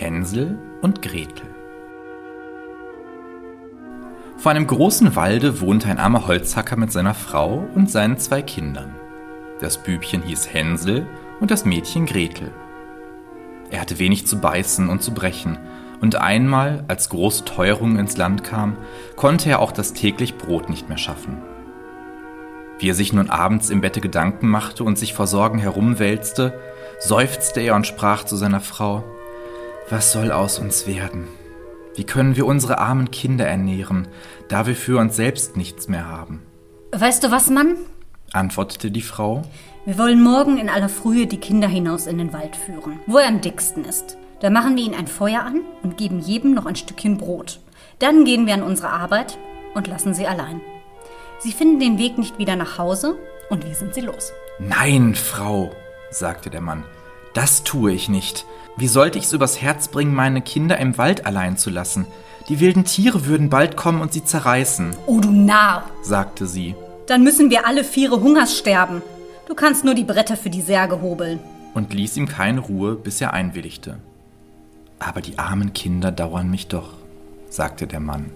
Hänsel und Gretel. Vor einem großen Walde wohnte ein armer Holzhacker mit seiner Frau und seinen zwei Kindern. Das Bübchen hieß Hänsel und das Mädchen Gretel. Er hatte wenig zu beißen und zu brechen, und einmal, als große Teuerung ins Land kam, konnte er auch das täglich Brot nicht mehr schaffen. Wie er sich nun abends im Bette Gedanken machte und sich vor Sorgen herumwälzte, seufzte er und sprach zu seiner Frau Was soll aus uns werden? Wie können wir unsere armen Kinder ernähren, da wir für uns selbst nichts mehr haben? Weißt du was, Mann? antwortete die Frau. Wir wollen morgen in aller Frühe die Kinder hinaus in den Wald führen, wo er am dicksten ist. Da machen wir ihnen ein Feuer an und geben jedem noch ein Stückchen Brot. Dann gehen wir an unsere Arbeit und lassen sie allein. Sie finden den Weg nicht wieder nach Hause und wir sind sie los. Nein, Frau, sagte der Mann, das tue ich nicht. Wie sollte ich's übers Herz bringen, meine Kinder im Wald allein zu lassen? Die wilden Tiere würden bald kommen und sie zerreißen. Oh, du Narr, sagte sie. Dann müssen wir alle Viere Hungers sterben. Du kannst nur die Bretter für die Särge hobeln. Und ließ ihm keine Ruhe, bis er einwilligte. Aber die armen Kinder dauern mich doch, sagte der Mann.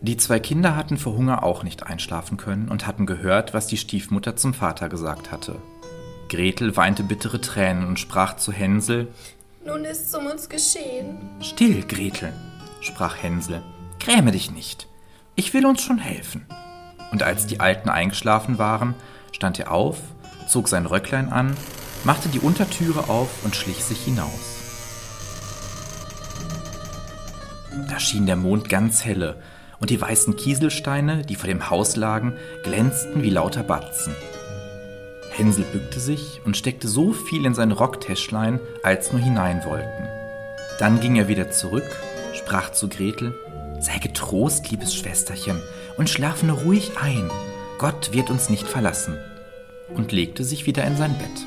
Die zwei Kinder hatten vor Hunger auch nicht einschlafen können und hatten gehört, was die Stiefmutter zum Vater gesagt hatte. Gretel weinte bittere Tränen und sprach zu Hänsel Nun ist's um uns geschehen. Still, Gretel, sprach Hänsel, gräme dich nicht. Ich will uns schon helfen. Und als die Alten eingeschlafen waren, stand er auf, zog sein Röcklein an, machte die Untertüre auf und schlich sich hinaus. Da schien der Mond ganz helle, und die weißen Kieselsteine, die vor dem Haus lagen, glänzten wie lauter Batzen. Hänsel bückte sich und steckte so viel in sein Rocktäschlein, als nur hinein wollten. Dann ging er wieder zurück, sprach zu Gretel, Sei getrost, liebes Schwesterchen, und schlaf nur ruhig ein. Gott wird uns nicht verlassen. Und legte sich wieder in sein Bett.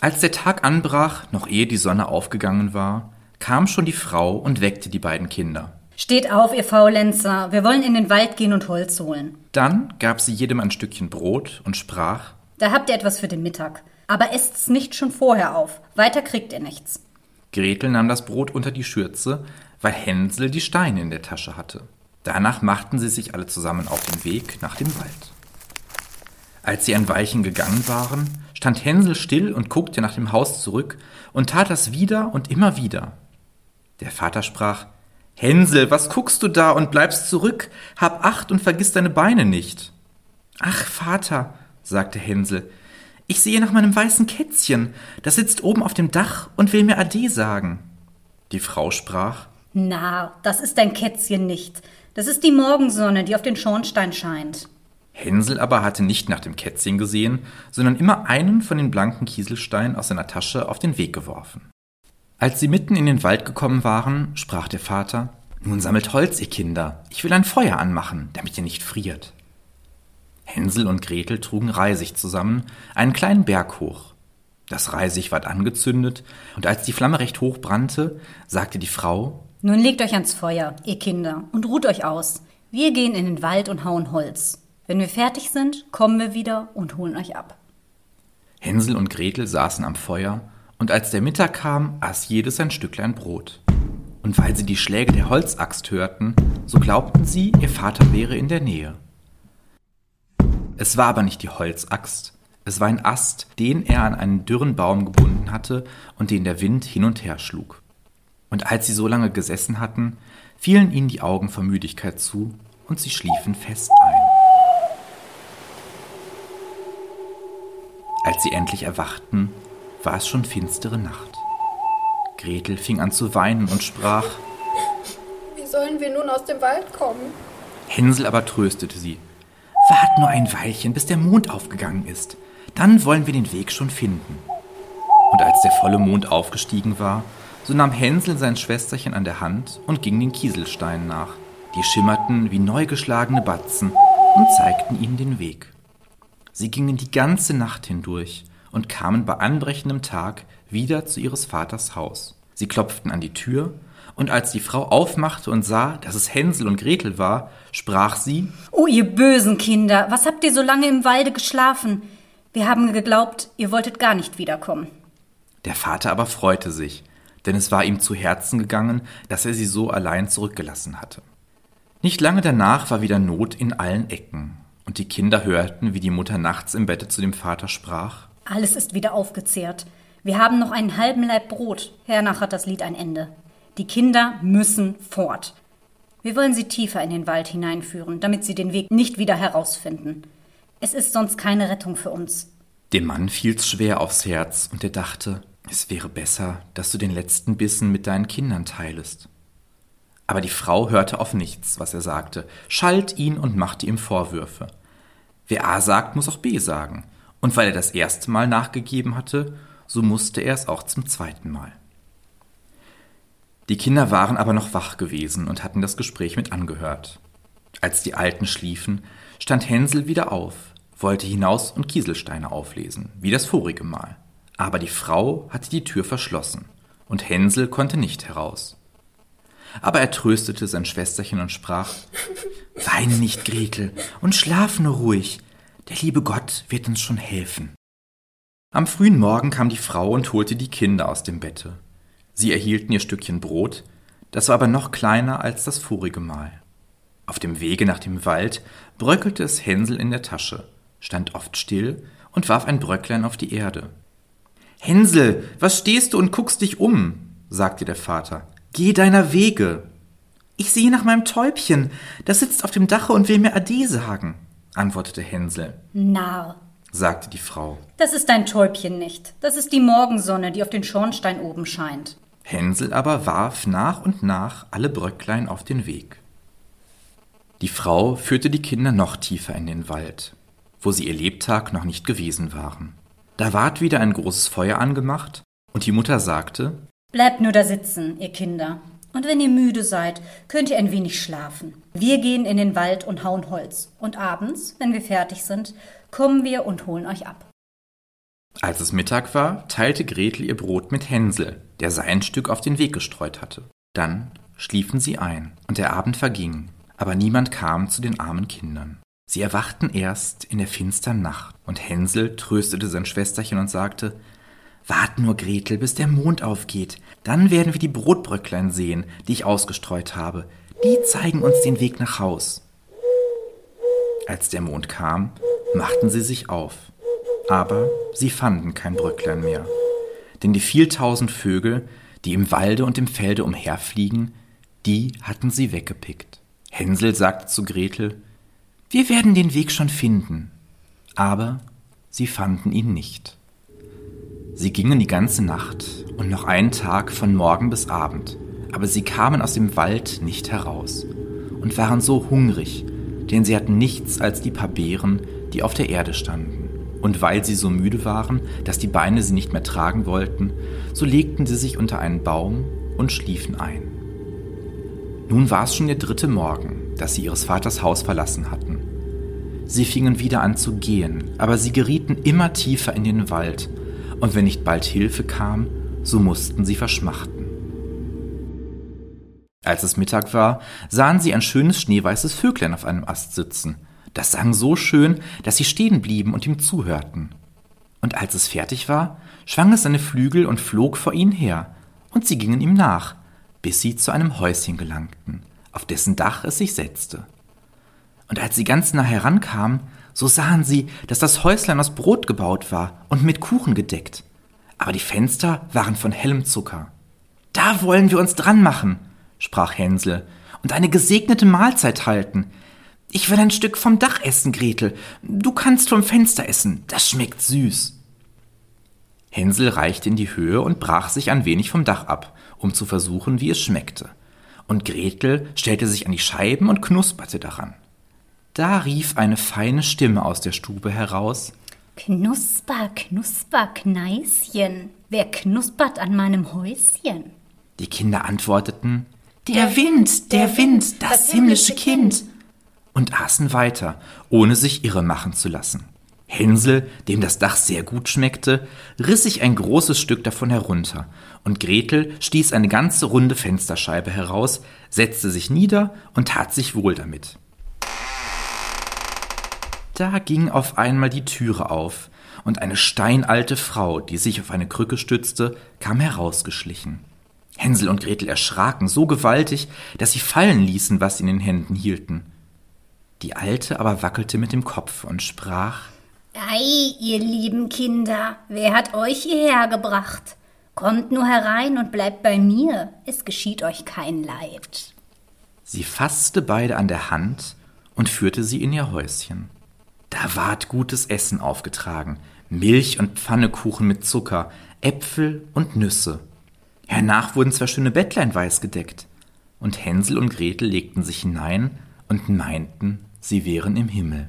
Als der Tag anbrach, noch ehe die Sonne aufgegangen war, kam schon die Frau und weckte die beiden Kinder. Steht auf, ihr Faulenzer, wir wollen in den Wald gehen und Holz holen. Dann gab sie jedem ein Stückchen Brot und sprach, Da habt ihr etwas für den Mittag. Aber esst's nicht schon vorher auf, weiter kriegt ihr nichts. Gretel nahm das Brot unter die Schürze, weil Hänsel die Steine in der Tasche hatte. Danach machten sie sich alle zusammen auf den Weg nach dem Wald. Als sie ein Weilchen gegangen waren, stand Hänsel still und guckte nach dem Haus zurück und tat das wieder und immer wieder. Der Vater sprach, Hänsel, was guckst du da und bleibst zurück? Hab Acht und vergiss deine Beine nicht. Ach, Vater, sagte Hänsel, ich sehe nach meinem weißen Kätzchen, das sitzt oben auf dem Dach und will mir Ade sagen. Die Frau sprach, Na, das ist dein Kätzchen nicht. Das ist die Morgensonne, die auf den Schornstein scheint. Hänsel aber hatte nicht nach dem Kätzchen gesehen, sondern immer einen von den blanken Kieselsteinen aus seiner Tasche auf den Weg geworfen. Als sie mitten in den Wald gekommen waren, sprach der Vater, Nun sammelt Holz, ihr Kinder, ich will ein Feuer anmachen, damit ihr nicht friert. Hänsel und Gretel trugen Reisig zusammen, einen kleinen Berg hoch. Das Reisig ward angezündet, und als die Flamme recht hoch brannte, sagte die Frau, Nun legt euch ans Feuer, ihr Kinder, und ruht euch aus. Wir gehen in den Wald und hauen Holz. Wenn wir fertig sind, kommen wir wieder und holen euch ab. Hänsel und Gretel saßen am Feuer, und als der Mittag kam, aß jedes ein Stücklein Brot. Und weil sie die Schläge der Holzaxt hörten, so glaubten sie, ihr Vater wäre in der Nähe. Es war aber nicht die Holzaxt, es war ein Ast, den er an einen dürren Baum gebunden hatte und den der Wind hin und her schlug. Und als sie so lange gesessen hatten, fielen ihnen die Augen vor Müdigkeit zu und sie schliefen fest ein. Als sie endlich erwachten, war es schon finstere Nacht. Gretel fing an zu weinen und sprach, Wie sollen wir nun aus dem Wald kommen? Hänsel aber tröstete sie. Wart nur ein Weilchen, bis der Mond aufgegangen ist. Dann wollen wir den Weg schon finden. Und als der volle Mond aufgestiegen war, so nahm Hänsel sein Schwesterchen an der Hand und ging den Kieselsteinen nach. Die schimmerten wie neu geschlagene Batzen und zeigten ihnen den Weg. Sie gingen die ganze Nacht hindurch und kamen bei anbrechendem Tag wieder zu ihres Vaters Haus. Sie klopften an die Tür, und als die Frau aufmachte und sah, dass es Hänsel und Gretel war, sprach sie Oh, ihr bösen Kinder, was habt ihr so lange im Walde geschlafen? Wir haben geglaubt, ihr wolltet gar nicht wiederkommen. Der Vater aber freute sich, denn es war ihm zu Herzen gegangen, dass er sie so allein zurückgelassen hatte. Nicht lange danach war wieder Not in allen Ecken, und die Kinder hörten, wie die Mutter nachts im Bette zu dem Vater sprach Alles ist wieder aufgezehrt. Wir haben noch einen halben Leib Brot. Hernach hat das Lied ein Ende. Die Kinder müssen fort. Wir wollen sie tiefer in den Wald hineinführen, damit sie den Weg nicht wieder herausfinden. Es ist sonst keine Rettung für uns. Dem Mann fiel's schwer aufs Herz, und er dachte, es wäre besser, dass du den letzten Bissen mit deinen Kindern teilest. Aber die Frau hörte auf nichts, was er sagte, schalt ihn und machte ihm Vorwürfe. Wer A sagt, muss auch B sagen, und weil er das erste Mal nachgegeben hatte, so musste er es auch zum zweiten Mal. Die Kinder waren aber noch wach gewesen und hatten das Gespräch mit angehört. Als die Alten schliefen, stand Hänsel wieder auf, wollte hinaus und Kieselsteine auflesen, wie das vorige Mal. Aber die Frau hatte die Tür verschlossen, und Hänsel konnte nicht heraus. Aber er tröstete sein Schwesterchen und sprach Weine nicht, Gretel, und schlaf nur ruhig. Der liebe Gott wird uns schon helfen. Am frühen Morgen kam die Frau und holte die Kinder aus dem Bette. Sie erhielten ihr Stückchen Brot, das war aber noch kleiner als das vorige Mal. Auf dem Wege nach dem Wald bröckelte es Hänsel in der Tasche, stand oft still und warf ein Bröcklein auf die Erde. Hänsel, was stehst du und guckst dich um? sagte der Vater. Geh deiner Wege. Ich sehe nach meinem Täubchen, das sitzt auf dem Dache und will mir Ade sagen, antwortete Hänsel. Narr, sagte die Frau. Das ist dein Täubchen nicht. Das ist die Morgensonne, die auf den Schornstein oben scheint. Hänsel aber warf nach und nach alle Bröcklein auf den Weg. Die Frau führte die Kinder noch tiefer in den Wald, wo sie ihr Lebtag noch nicht gewesen waren. Da ward wieder ein großes Feuer angemacht, und die Mutter sagte Bleibt nur da sitzen, ihr Kinder. Und wenn ihr müde seid, könnt ihr ein wenig schlafen. Wir gehen in den Wald und hauen Holz. Und abends, wenn wir fertig sind, kommen wir und holen euch ab. Als es Mittag war, teilte Gretel ihr Brot mit Hänsel, der sein Stück auf den Weg gestreut hatte. Dann schliefen sie ein, und der Abend verging, aber niemand kam zu den armen Kindern. Sie erwachten erst in der finstern Nacht, und Hänsel tröstete sein Schwesterchen und sagte Wart nur, Gretel, bis der Mond aufgeht. Dann werden wir die Brotbröcklein sehen, die ich ausgestreut habe. Die zeigen uns den Weg nach Haus. Als der Mond kam, machten sie sich auf. Aber sie fanden kein Bröcklein mehr. Denn die vieltausend Vögel, die im Walde und im Felde umherfliegen, die hatten sie weggepickt. Hänsel sagte zu Gretel, wir werden den Weg schon finden. Aber sie fanden ihn nicht. Sie gingen die ganze Nacht und noch einen Tag von Morgen bis Abend, aber sie kamen aus dem Wald nicht heraus und waren so hungrig, denn sie hatten nichts als die paar Beeren, die auf der Erde standen. Und weil sie so müde waren, dass die Beine sie nicht mehr tragen wollten, so legten sie sich unter einen Baum und schliefen ein. Nun war es schon der dritte Morgen, dass sie ihres Vaters Haus verlassen hatten. Sie fingen wieder an zu gehen, aber sie gerieten immer tiefer in den Wald und wenn nicht bald Hilfe kam, so mussten sie verschmachten. Als es Mittag war, sahen sie ein schönes schneeweißes Vöglein auf einem Ast sitzen. Das sang so schön, dass sie stehen blieben und ihm zuhörten. Und als es fertig war, schwang es seine Flügel und flog vor ihnen her, und sie gingen ihm nach, bis sie zu einem Häuschen gelangten, auf dessen Dach es sich setzte. Und als sie ganz nah herankamen, so sahen sie, dass das Häuslein aus Brot gebaut war und mit Kuchen gedeckt. Aber die Fenster waren von hellem Zucker. Da wollen wir uns dran machen, sprach Hänsel, und eine gesegnete Mahlzeit halten. Ich will ein Stück vom Dach essen, Gretel. Du kannst vom Fenster essen. Das schmeckt süß. Hänsel reichte in die Höhe und brach sich ein wenig vom Dach ab, um zu versuchen, wie es schmeckte. Und Gretel stellte sich an die Scheiben und knusperte daran. Da rief eine feine Stimme aus der Stube heraus. Knusper, knusper, Kneischen. Wer knuspert an meinem Häuschen? Die Kinder antworteten, der Wind, der Wind, das himmlische Kind, und aßen weiter, ohne sich irre machen zu lassen. Hänsel, dem das Dach sehr gut schmeckte, riss sich ein großes Stück davon herunter, und Gretel stieß eine ganze runde Fensterscheibe heraus, setzte sich nieder und tat sich wohl damit. Da ging auf einmal die Türe auf, und eine steinalte Frau, die sich auf eine Krücke stützte, kam herausgeschlichen. Hänsel und Gretel erschraken so gewaltig, dass sie fallen ließen, was sie in den Händen hielten. Die Alte aber wackelte mit dem Kopf und sprach Ei, ihr lieben Kinder, wer hat euch hierher gebracht? Kommt nur herein und bleibt bei mir, es geschieht euch kein Leid. Sie fasste beide an der Hand und führte sie in ihr Häuschen. Da ward gutes Essen aufgetragen, Milch und Pfannekuchen mit Zucker, Äpfel und Nüsse. Hernach wurden zwei schöne Bettlein weiß gedeckt, und Hänsel und Gretel legten sich hinein und meinten, sie wären im Himmel.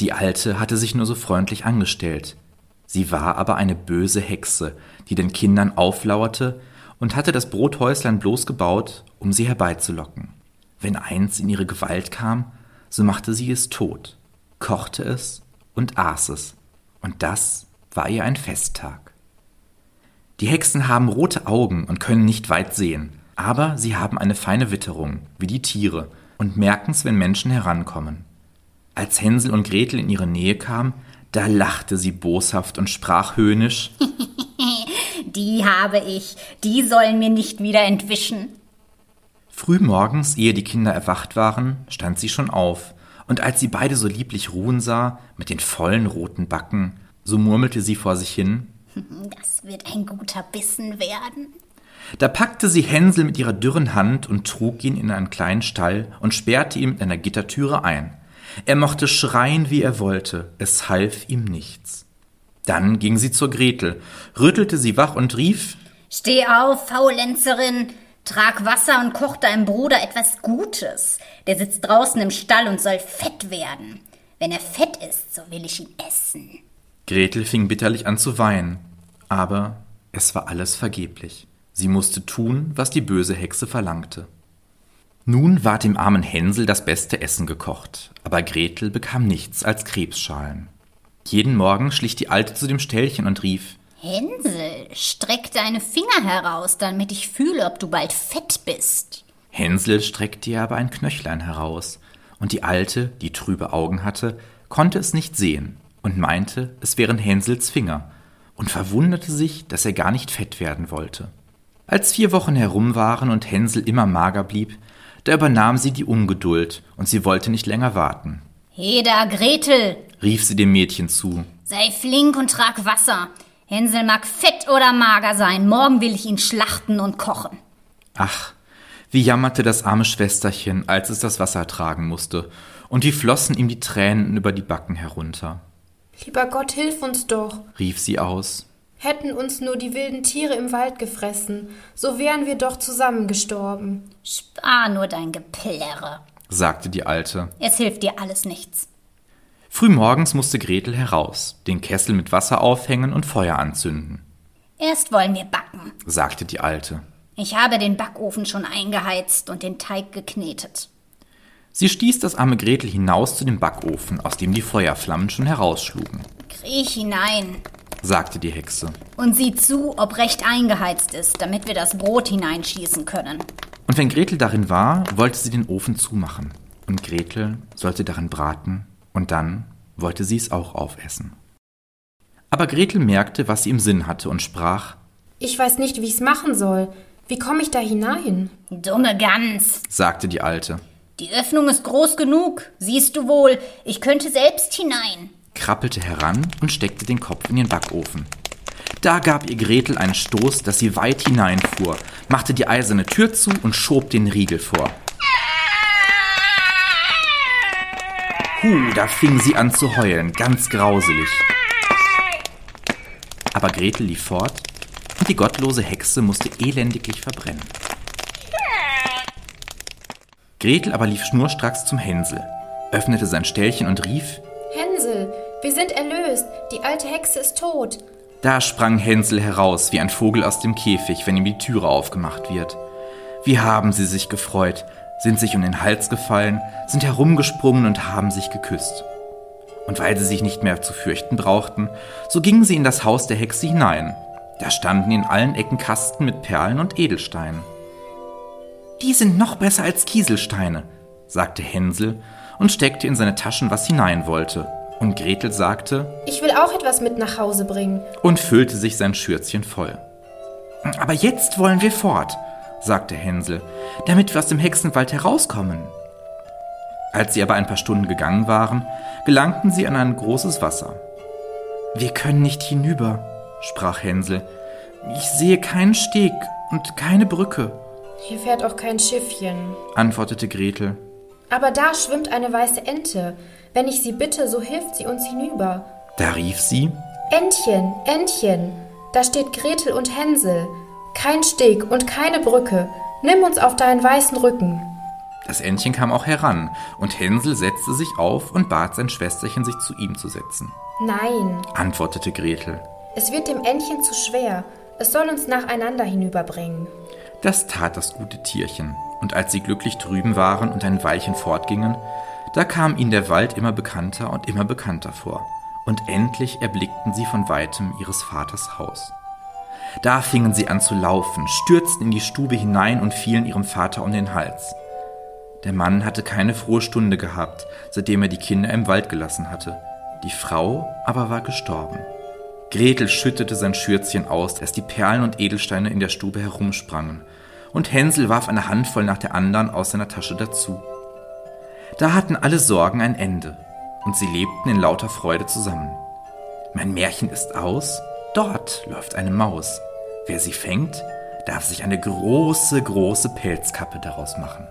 Die Alte hatte sich nur so freundlich angestellt, sie war aber eine böse Hexe, die den Kindern auflauerte und hatte das Brothäuslein bloß gebaut, um sie herbeizulocken. Wenn eins in ihre Gewalt kam, so machte sie es tot, kochte es und aß es, und das war ihr ein Festtag. Die Hexen haben rote Augen und können nicht weit sehen, aber sie haben eine feine Witterung, wie die Tiere, und merken's, wenn Menschen herankommen. Als Hänsel und Gretel in ihre Nähe kamen, da lachte sie boshaft und sprach höhnisch Die habe ich, die sollen mir nicht wieder entwischen. Früh morgens, ehe die Kinder erwacht waren, stand sie schon auf, und als sie beide so lieblich ruhen sah, mit den vollen roten Backen, so murmelte sie vor sich hin Das wird ein guter Bissen werden. Da packte sie Hänsel mit ihrer dürren Hand und trug ihn in einen kleinen Stall und sperrte ihn mit einer Gittertüre ein. Er mochte schreien, wie er wollte, es half ihm nichts. Dann ging sie zur Gretel, rüttelte sie wach und rief Steh auf, Faulenzerin, trag Wasser und koch deinem Bruder etwas Gutes. Der sitzt draußen im Stall und soll fett werden. Wenn er fett ist, so will ich ihn essen. Gretel fing bitterlich an zu weinen, aber es war alles vergeblich. Sie musste tun, was die böse Hexe verlangte. Nun ward dem armen Hänsel das beste Essen gekocht, aber Gretel bekam nichts als Krebsschalen. Jeden Morgen schlich die Alte zu dem Ställchen und rief Hänsel, streck deine Finger heraus, damit ich fühle, ob du bald fett bist. Hänsel streckte ihr aber ein Knöchlein heraus, und die Alte, die trübe Augen hatte, konnte es nicht sehen und meinte, es wären Hänsels Finger, und verwunderte sich, dass er gar nicht fett werden wollte. Als vier Wochen herum waren und Hänsel immer mager blieb, da übernahm sie die Ungeduld, und sie wollte nicht länger warten. Heda, Gretel, rief sie dem Mädchen zu. sei flink und trag Wasser. Hänsel mag fett oder mager sein. Morgen will ich ihn schlachten und kochen. Ach, wie jammerte das arme Schwesterchen, als es das Wasser tragen musste, und wie flossen ihm die Tränen über die Backen herunter. Lieber Gott, hilf uns doch. rief sie aus. Hätten uns nur die wilden Tiere im Wald gefressen, so wären wir doch zusammen gestorben. Spar nur dein Geplärre. sagte die Alte. Es hilft dir alles nichts. Frühmorgens musste Gretel heraus, den Kessel mit Wasser aufhängen und Feuer anzünden, Erst wollen wir backen. sagte die Alte. Ich habe den Backofen schon eingeheizt und den Teig geknetet. Sie stieß das arme Gretel hinaus zu dem Backofen, aus dem die Feuerflammen schon herausschlugen, Kriech hinein sagte die Hexe. und sieh zu, ob recht eingeheizt ist, damit wir das Brot hineinschießen können. Und wenn Gretel darin war, wollte sie den Ofen zumachen. Und Gretel sollte darin braten, und dann wollte sie es auch aufessen. Aber Gretel merkte, was sie im Sinn hatte, und sprach Ich weiß nicht, wie ich's machen soll. Wie komme ich da hinein? Dumme Gans. sagte die Alte, Die Öffnung ist groß genug. Siehst du wohl, ich könnte selbst hinein. Krabbelte heran und steckte den Kopf in den Backofen. Da gab ihr Gretel einen Stoß, dass sie weit hineinfuhr, machte die eiserne Tür zu und schob den Riegel vor. Hu, da fing sie an zu heulen, ganz grauselig. Aber Gretel lief fort und die gottlose Hexe musste elendiglich verbrennen. Gretel aber lief schnurstracks zum Hänsel, öffnete sein Ställchen und rief, Hänsel, wir sind erlöst. Die alte Hexe ist tot. Da sprang Hänsel heraus wie ein Vogel aus dem Käfig, wenn ihm die Türe aufgemacht wird. Wie haben sie sich gefreut, sind sich um den Hals gefallen, sind herumgesprungen und haben sich geküsst. Und weil sie sich nicht mehr zu fürchten brauchten, so gingen sie in das Haus der Hexe hinein. Da standen in allen Ecken Kasten mit Perlen und Edelsteinen. Die sind noch besser als Kieselsteine, sagte Hänsel und steckte in seine Taschen, was hinein wollte. Und Gretel sagte, Ich will auch etwas mit nach Hause bringen. und füllte sich sein Schürzchen voll. Aber jetzt wollen wir fort, sagte Hänsel, damit wir aus dem Hexenwald herauskommen. Als sie aber ein paar Stunden gegangen waren, gelangten sie an ein großes Wasser. Wir können nicht hinüber, sprach Hänsel. Ich sehe keinen Steg und keine Brücke. Hier fährt auch kein Schiffchen, antwortete Gretel. Aber da schwimmt eine weiße Ente. Wenn ich sie bitte, so hilft sie uns hinüber. Da rief sie Entchen, Entchen, da steht Gretel und Hänsel. Kein Steg und keine Brücke. Nimm uns auf deinen weißen Rücken. Das Entchen kam auch heran, und Hänsel setzte sich auf und bat sein Schwesterchen, sich zu ihm zu setzen. Nein, antwortete Gretel. Es wird dem Entchen zu schwer. Es soll uns nacheinander hinüberbringen. Das tat das gute Tierchen, und als sie glücklich drüben waren und ein Weilchen fortgingen, da kam ihnen der Wald immer bekannter und immer bekannter vor, und endlich erblickten sie von weitem ihres Vaters Haus. Da fingen sie an zu laufen, stürzten in die Stube hinein und fielen ihrem Vater um den Hals. Der Mann hatte keine frohe Stunde gehabt, seitdem er die Kinder im Wald gelassen hatte. Die Frau aber war gestorben. Gretel schüttete sein Schürzchen aus, dass die Perlen und Edelsteine in der Stube herumsprangen, und Hänsel warf eine Handvoll nach der anderen aus seiner Tasche dazu. Da hatten alle Sorgen ein Ende, und sie lebten in lauter Freude zusammen. Mein Märchen ist aus, dort läuft eine Maus. Wer sie fängt, darf sich eine große, große Pelzkappe daraus machen.